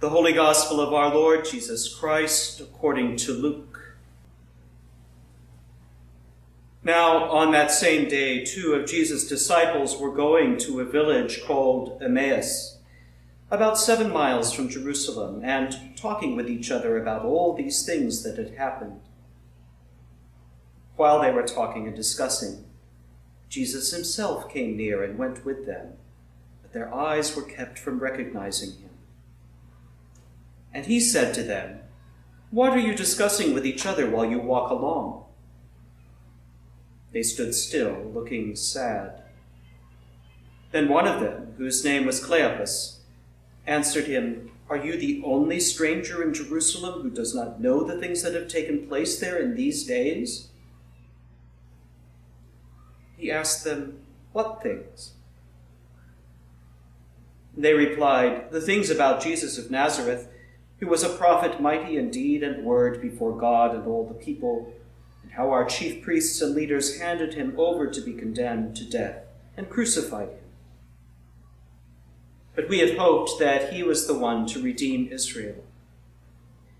The Holy Gospel of our Lord Jesus Christ according to Luke. Now, on that same day, two of Jesus' disciples were going to a village called Emmaus, about seven miles from Jerusalem, and talking with each other about all these things that had happened. While they were talking and discussing, Jesus himself came near and went with them, but their eyes were kept from recognizing him. And he said to them, What are you discussing with each other while you walk along? They stood still, looking sad. Then one of them, whose name was Cleopas, answered him, Are you the only stranger in Jerusalem who does not know the things that have taken place there in these days? He asked them, What things? They replied, The things about Jesus of Nazareth who was a prophet mighty in deed and word before God and all the people, and how our chief priests and leaders handed him over to be condemned to death and crucified him. But we had hoped that he was the one to redeem Israel.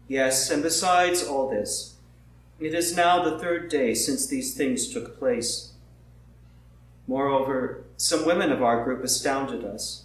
Yes, and besides all this, it is now the third day since these things took place. Moreover, some women of our group astounded us.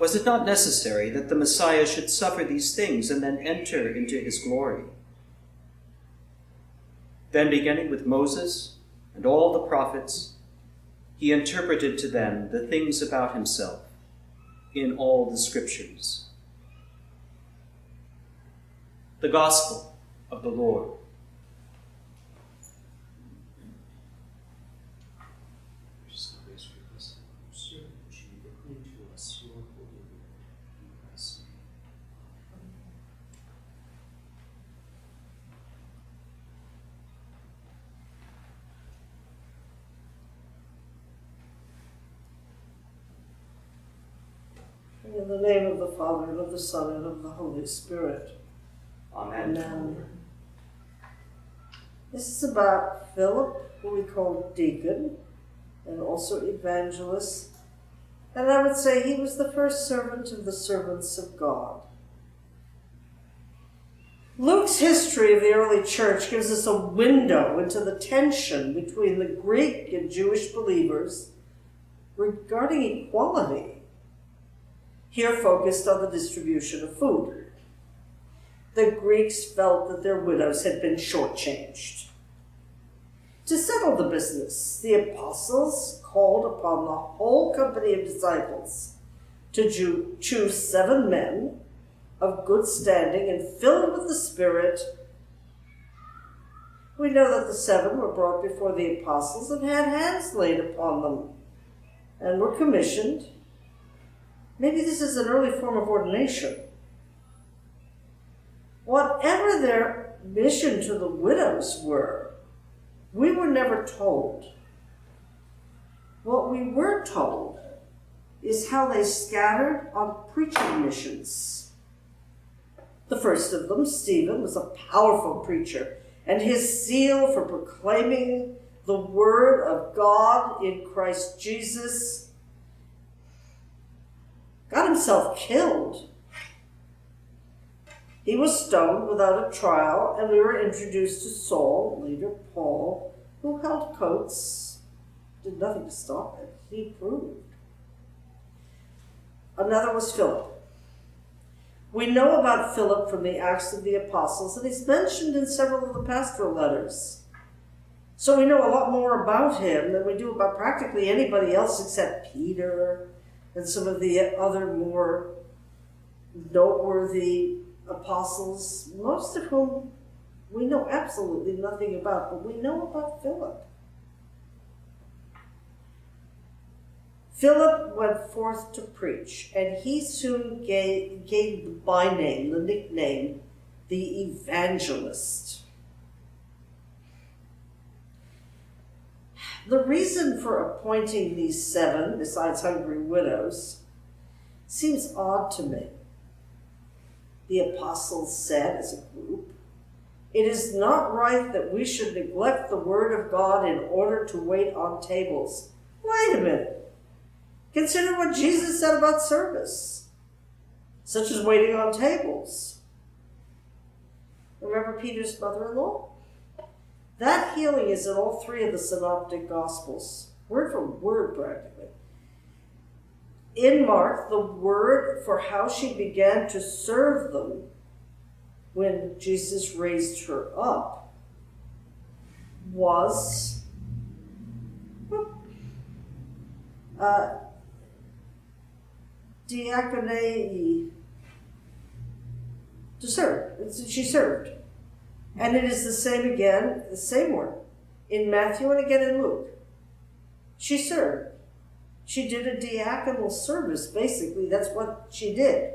Was it not necessary that the Messiah should suffer these things and then enter into his glory? Then, beginning with Moses and all the prophets, he interpreted to them the things about himself in all the scriptures. The Gospel of the Lord. In the name of the Father, and of the Son, and of the Holy Spirit. Amen. Amen. This is about Philip, who we call deacon, and also evangelist. And I would say he was the first servant of the servants of God. Luke's history of the early church gives us a window into the tension between the Greek and Jewish believers regarding equality here focused on the distribution of food. The Greeks felt that their widows had been shortchanged. To settle the business, the apostles called upon the whole company of disciples to choose seven men of good standing and filled with the Spirit. We know that the seven were brought before the apostles and had hands laid upon them and were commissioned Maybe this is an early form of ordination. Whatever their mission to the widows were, we were never told. What we were told is how they scattered on preaching missions. The first of them, Stephen, was a powerful preacher, and his zeal for proclaiming the word of God in Christ Jesus got himself killed. He was stoned without a trial, and we were introduced to Saul, later Paul, who held coats, did nothing to stop it. He proved. Another was Philip. We know about Philip from the Acts of the Apostles, and he's mentioned in several of the pastoral letters. So we know a lot more about him than we do about practically anybody else except Peter and some of the other more noteworthy apostles, most of whom we know absolutely nothing about, but we know about Philip. Philip went forth to preach, and he soon gave, gave the by name, the nickname, the evangelist. The reason for appointing these seven, besides hungry widows, seems odd to me. The apostles said as a group, It is not right that we should neglect the word of God in order to wait on tables. Wait a minute. Consider what Jesus said about service, such as waiting on tables. Remember Peter's mother in law? That healing is in all three of the synoptic gospels, word for word practically. In Mark, the word for how she began to serve them when Jesus raised her up was uh, to serve. She served. And it is the same again, the same word, in Matthew and again in Luke. She served. She did a diaconal service, basically. That's what she did.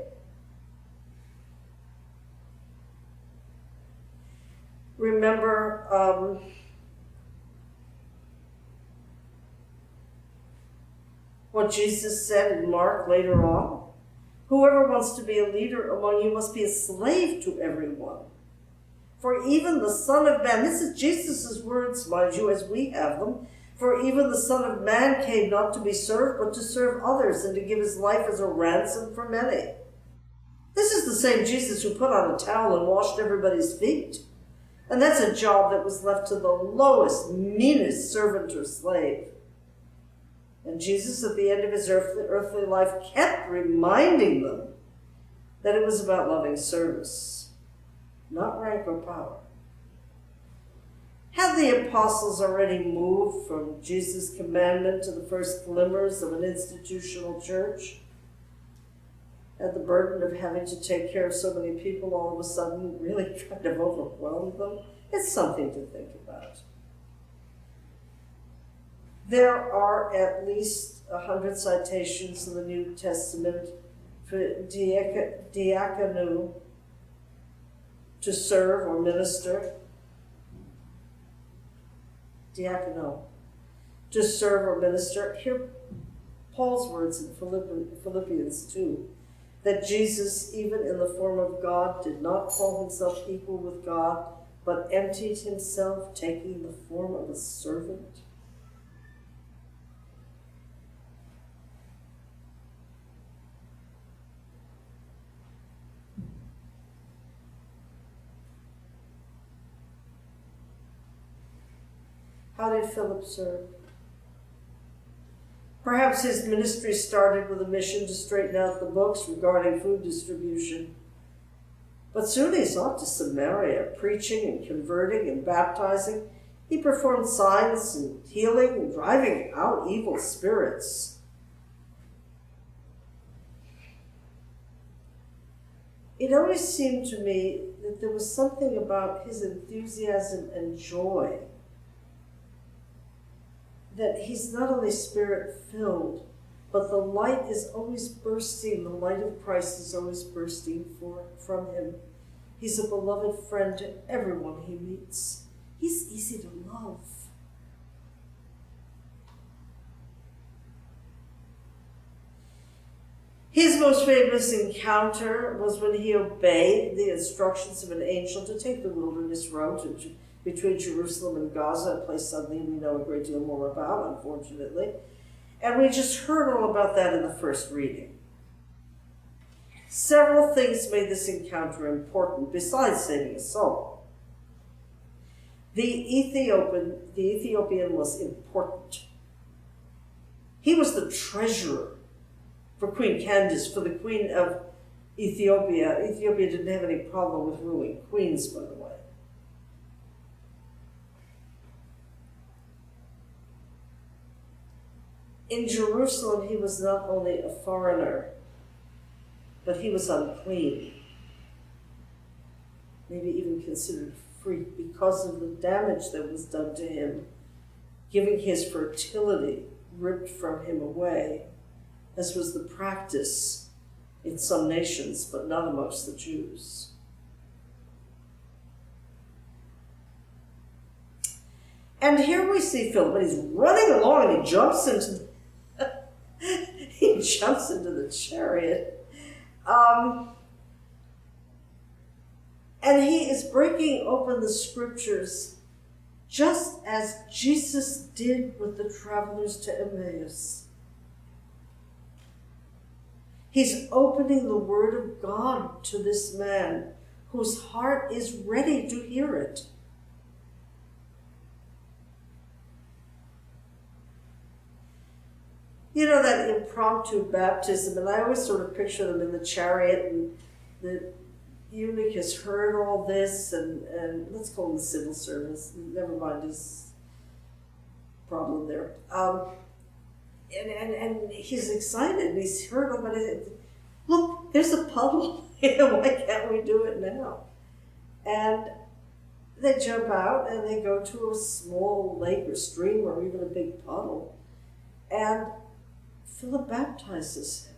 Remember, um, what Jesus said in Mark later on? Whoever wants to be a leader among you must be a slave to everyone for even the Son of Man, this is Jesus' words, mind you, as we have them. For even the Son of Man came not to be served, but to serve others and to give his life as a ransom for many. This is the same Jesus who put on a towel and washed everybody's feet. And that's a job that was left to the lowest, meanest servant or slave. And Jesus, at the end of his earthly, earthly life, kept reminding them that it was about loving service not rank or power. Had the apostles already moved from Jesus' commandment to the first glimmers of an institutional church? Had the burden of having to take care of so many people all of a sudden really kind of overwhelmed them? It's something to think about. There are at least a hundred citations in the New Testament for diakonou to serve or minister. Diakono. To serve or minister. Hear Paul's words in Philippians 2 that Jesus, even in the form of God, did not call himself equal with God, but emptied himself, taking the form of a servant. How did Philip serve? Perhaps his ministry started with a mission to straighten out the books regarding food distribution. But soon he sought to Samaria, preaching and converting and baptizing. He performed signs and healing and driving out evil spirits. It always seemed to me that there was something about his enthusiasm and joy that he's not only spirit filled, but the light is always bursting. The light of Christ is always bursting for, from him. He's a beloved friend to everyone he meets. He's easy to love. His most famous encounter was when he obeyed the instructions of an angel to take the wilderness route between Jerusalem and Gaza, a place suddenly we know a great deal more about, unfortunately. And we just heard all about that in the first reading. Several things made this encounter important besides saving a soul. The Ethiopian, the Ethiopian was important. He was the treasurer for Queen Candace, for the Queen of Ethiopia. Ethiopia didn't have any problem with ruling queens, by the way. In Jerusalem, he was not only a foreigner, but he was unclean, maybe even considered freak because of the damage that was done to him, giving his fertility ripped from him away. as was the practice in some nations, but not amongst the Jews. And here we see Philip, and he's running along, and he jumps into jumps into the chariot. Um, and he is breaking open the scriptures just as Jesus did with the travelers to Emmaus. He's opening the Word of God to this man whose heart is ready to hear it. You know, that impromptu baptism, and I always sort of picture them in the chariot, and the eunuch has heard all this, and, and let's call him the civil service, never mind his problem there. Um, and, and, and he's excited, and he's heard about it. Look, there's a puddle. Why can't we do it now? And they jump out and they go to a small lake or stream or even a big puddle. And Philip baptizes him.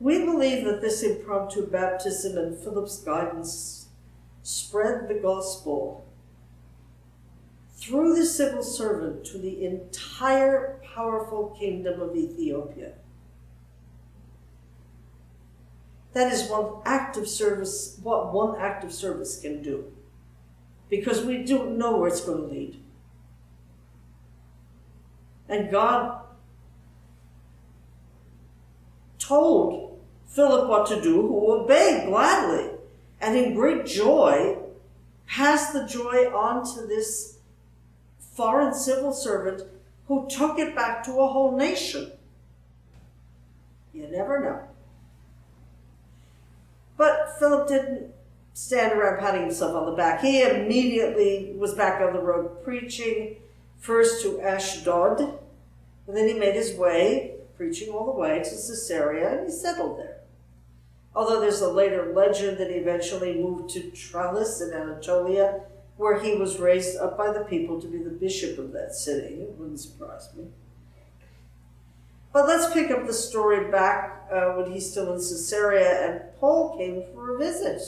We believe that this impromptu baptism and Philip's guidance spread the gospel through the civil servant to the entire powerful kingdom of Ethiopia. That is one act of service, what one act of service can do. Because we don't know where it's going to lead. And God told Philip what to do, who obeyed gladly, and in great joy passed the joy on to this foreign civil servant who took it back to a whole nation. You never know. But Philip didn't stand around patting himself on the back. He immediately was back on the road preaching, first to Ashdod, and then he made his way, preaching all the way to Caesarea, and he settled there. Although there's a later legend that he eventually moved to Tralles in Anatolia, where he was raised up by the people to be the bishop of that city. It wouldn't surprise me. But let's pick up the story back uh, when he's still in Caesarea and Paul came for a visit.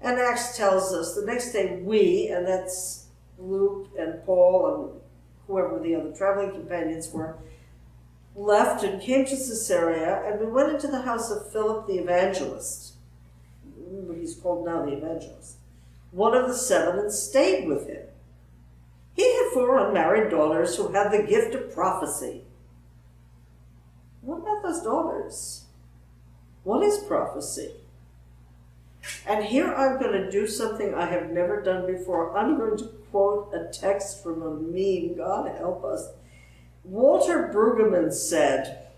And Acts tells us the next day we, and that's Luke and Paul and whoever the other traveling companions were, left and came to Caesarea, and we went into the house of Philip the evangelist. Remember, he's called now the evangelist. One of the seven, and stayed with him. Unmarried daughters who had the gift of prophecy. What about those daughters? What is prophecy? And here I'm going to do something I have never done before. I'm going to quote a text from a meme. God help us. Walter Brueggemann said,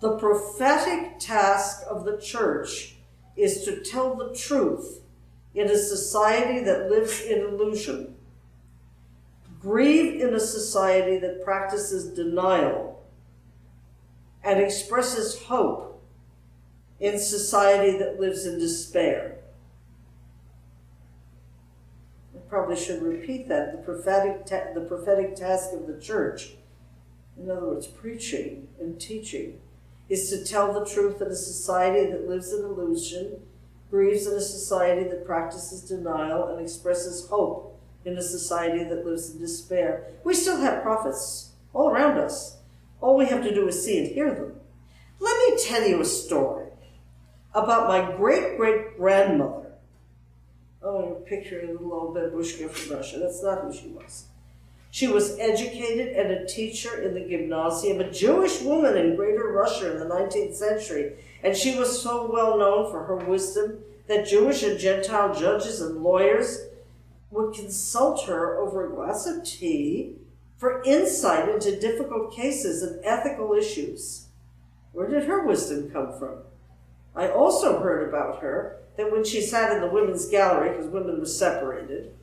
The prophetic task of the church is to tell the truth in a society that lives in illusion, grieve in a society that practices denial, and expresses hope in society that lives in despair. I probably should repeat that. The prophetic, ta- the prophetic task of the church in other words, preaching and teaching, is to tell the truth in a society that lives in illusion, grieves in a society that practices denial, and expresses hope in a society that lives in despair. We still have prophets all around us. All we have to do is see and hear them. Let me tell you a story about my great great grandmother. Oh, you're picturing a little old babushka from Russia. That's not who she was. She was educated and a teacher in the gymnasium, a Jewish woman in Greater Russia in the 19th century, and she was so well known for her wisdom that Jewish and Gentile judges and lawyers would consult her over a glass of tea for insight into difficult cases and ethical issues. Where did her wisdom come from? I also heard about her that when she sat in the women's gallery, because women were separated,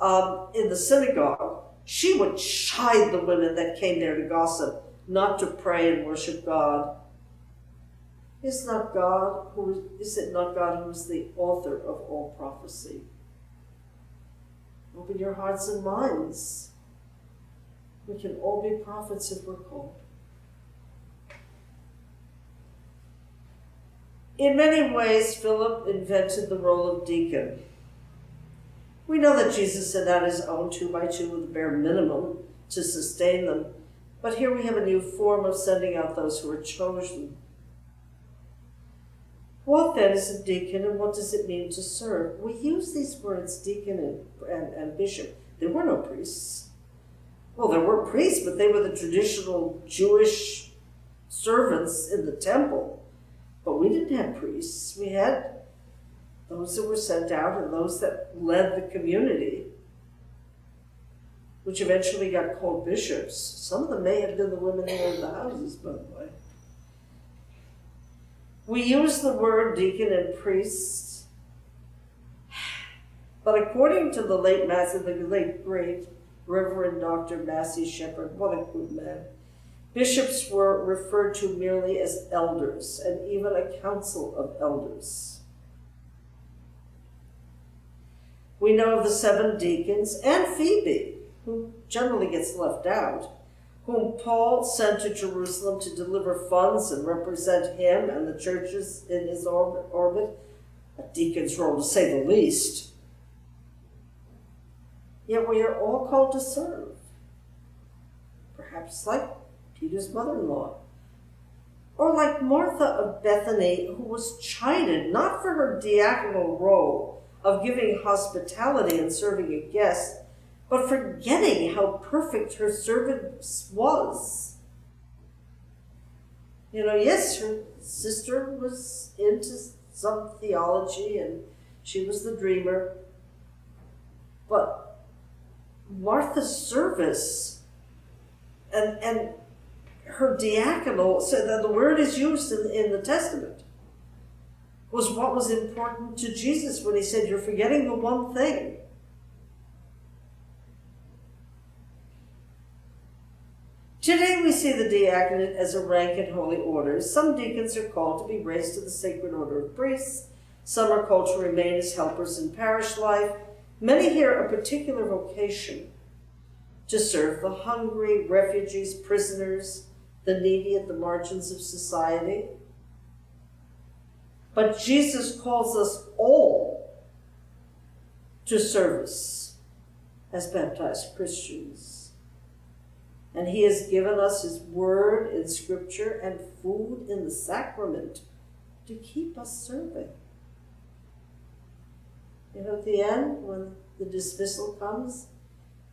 um, in the synagogue, she would chide the women that came there to gossip, not to pray and worship God. Is not God who is it not God who is the author of all prophecy? Open your hearts and minds. We can all be prophets if we're called. In many ways, Philip invented the role of deacon. We know that Jesus sent out his own two by two with a bare minimum to sustain them, but here we have a new form of sending out those who are chosen. What then is a deacon and what does it mean to serve? We use these words deacon and, and, and bishop. There were no priests. Well, there were priests, but they were the traditional Jewish servants in the temple. But we didn't have priests. We had those that were sent out and those that led the community, which eventually got called bishops. Some of them may have been the women who owned the houses, by the way. We use the word deacon and priest, but according to the late Massey, the late great Reverend Dr. Massey Shepherd, what a good man, bishops were referred to merely as elders and even a council of elders. We know of the seven deacons and Phoebe, who generally gets left out whom Paul sent to Jerusalem to deliver funds and represent him and the churches in his orbit, a deacon's role to say the least. Yet we are all called to serve, perhaps like Peter's mother in law, or like Martha of Bethany, who was chided not for her diaconal role of giving hospitality and serving a guest but forgetting how perfect her servant was. You know, yes, her sister was into some theology and she was the dreamer, but Martha's service and, and her diaconal, so that the word is used in, in the Testament, was what was important to Jesus when he said, You're forgetting the one thing Today we see the diaconate as a rank in holy orders. Some deacons are called to be raised to the sacred order of priests. Some are called to remain as helpers in parish life. Many hear a particular vocation to serve the hungry, refugees, prisoners, the needy at the margins of society. But Jesus calls us all to service as baptized Christians. And He has given us His Word in Scripture and food in the sacrament to keep us serving. You know, at the end, when the dismissal comes,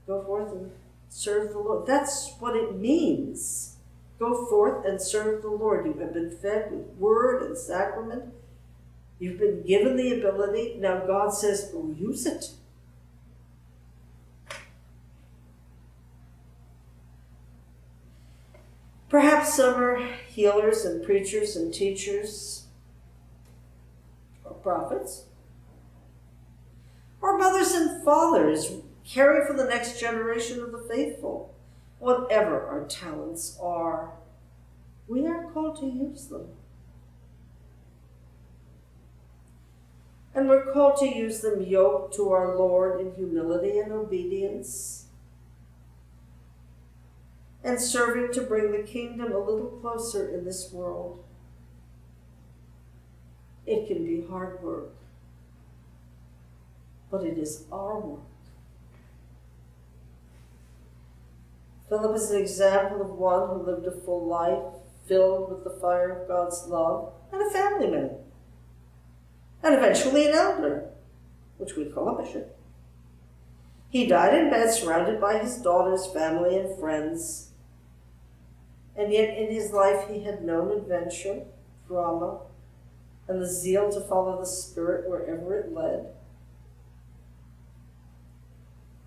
go forth and serve the Lord. That's what it means. Go forth and serve the Lord. You have been fed with word and sacrament. You've been given the ability. Now God says, oh, use it. Perhaps some are healers and preachers and teachers, or prophets, or mothers and fathers caring for the next generation of the faithful. Whatever our talents are, we are called to use them. And we're called to use them yoked to our Lord in humility and obedience and serving to bring the kingdom a little closer in this world. It can be hard work, but it is our work. Philip is an example of one who lived a full life filled with the fire of God's love and a family man, and eventually an elder, which we call a bishop. He died in bed surrounded by his daughter's family and friends and yet in his life he had known adventure, drama, and the zeal to follow the Spirit wherever it led.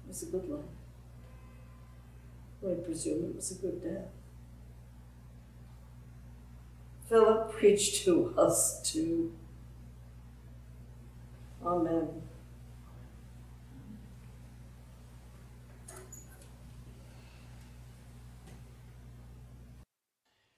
It was a good life. I presume it was a good death. Philip preached to us too. Amen.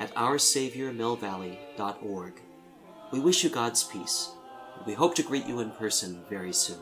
at oursaviormillvalley.org. We wish you God's peace, and we hope to greet you in person very soon.